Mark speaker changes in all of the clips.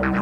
Speaker 1: Thank you.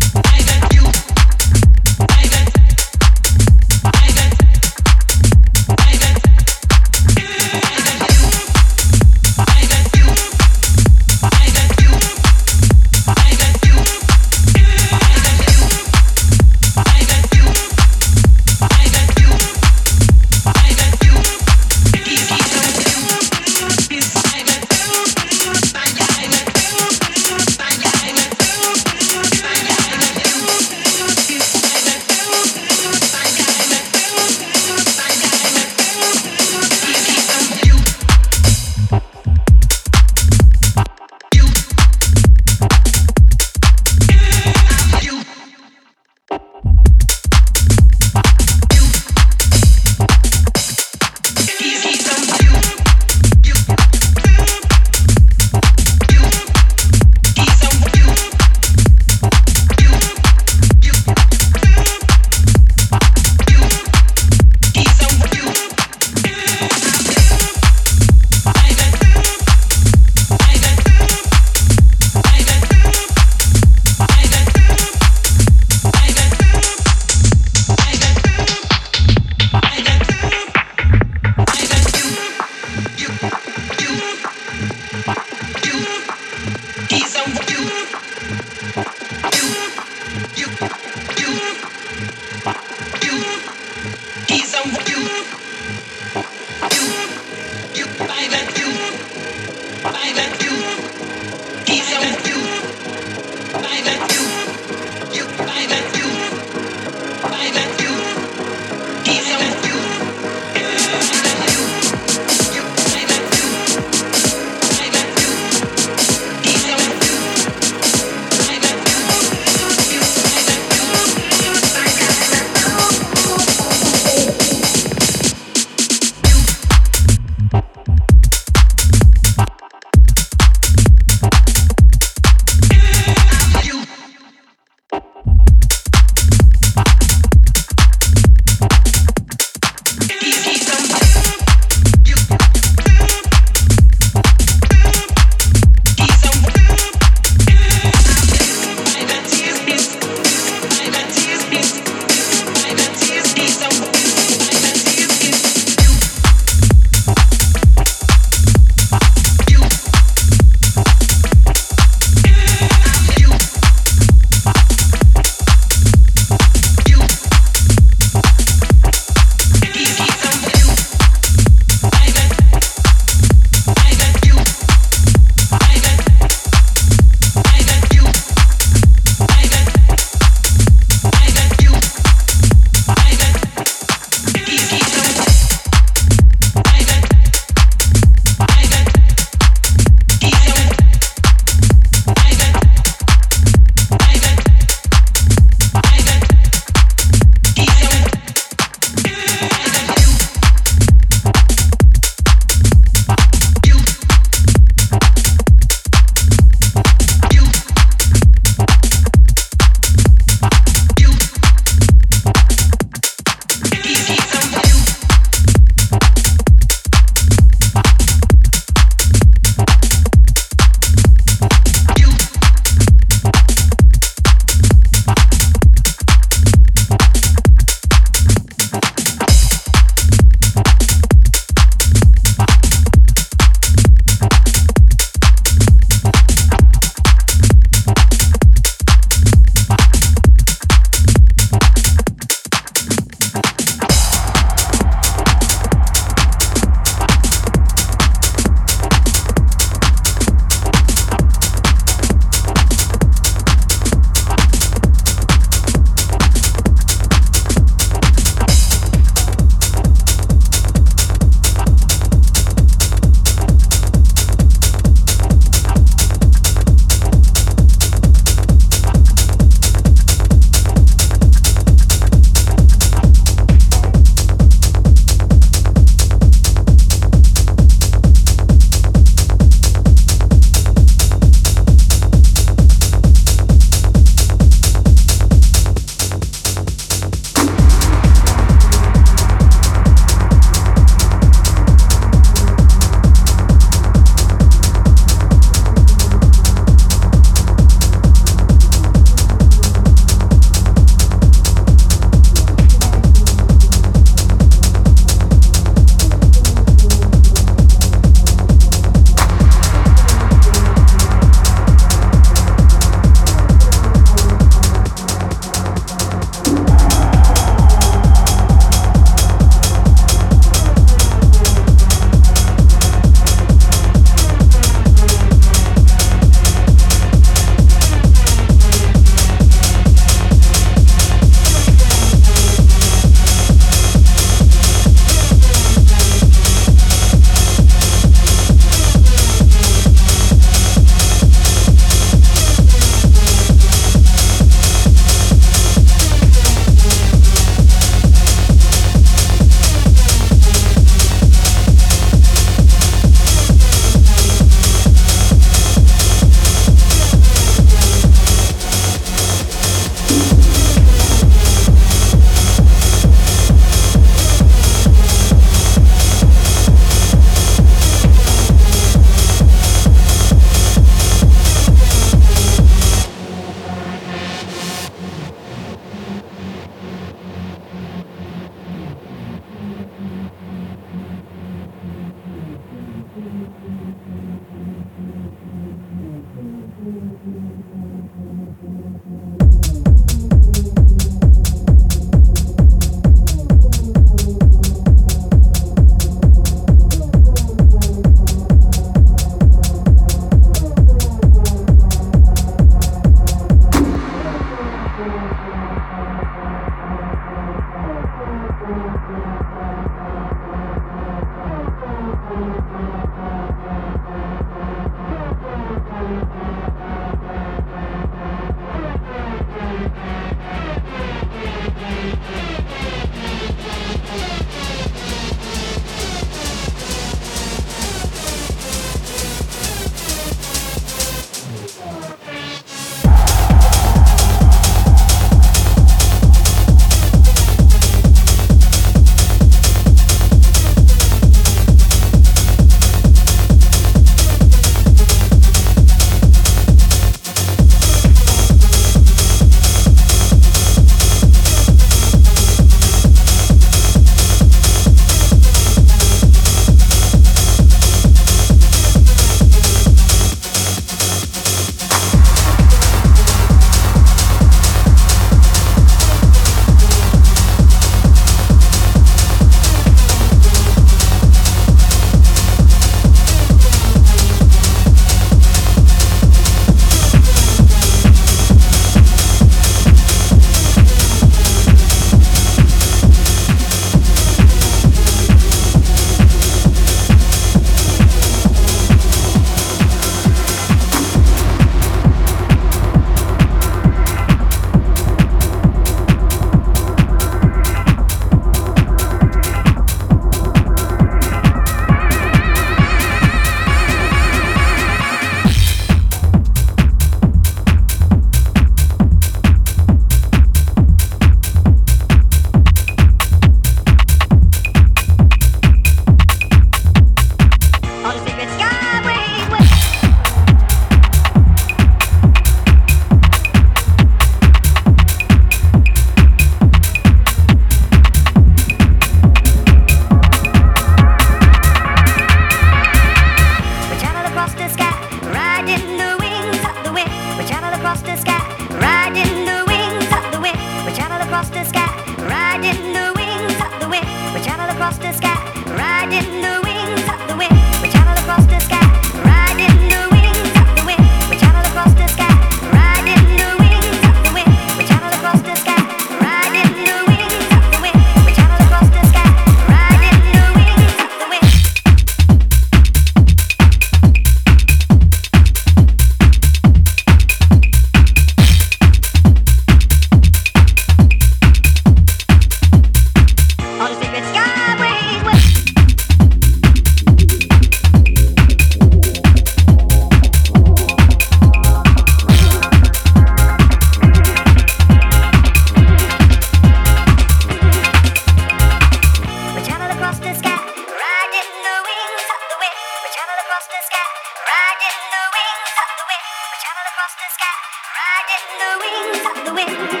Speaker 1: the wings of the wind.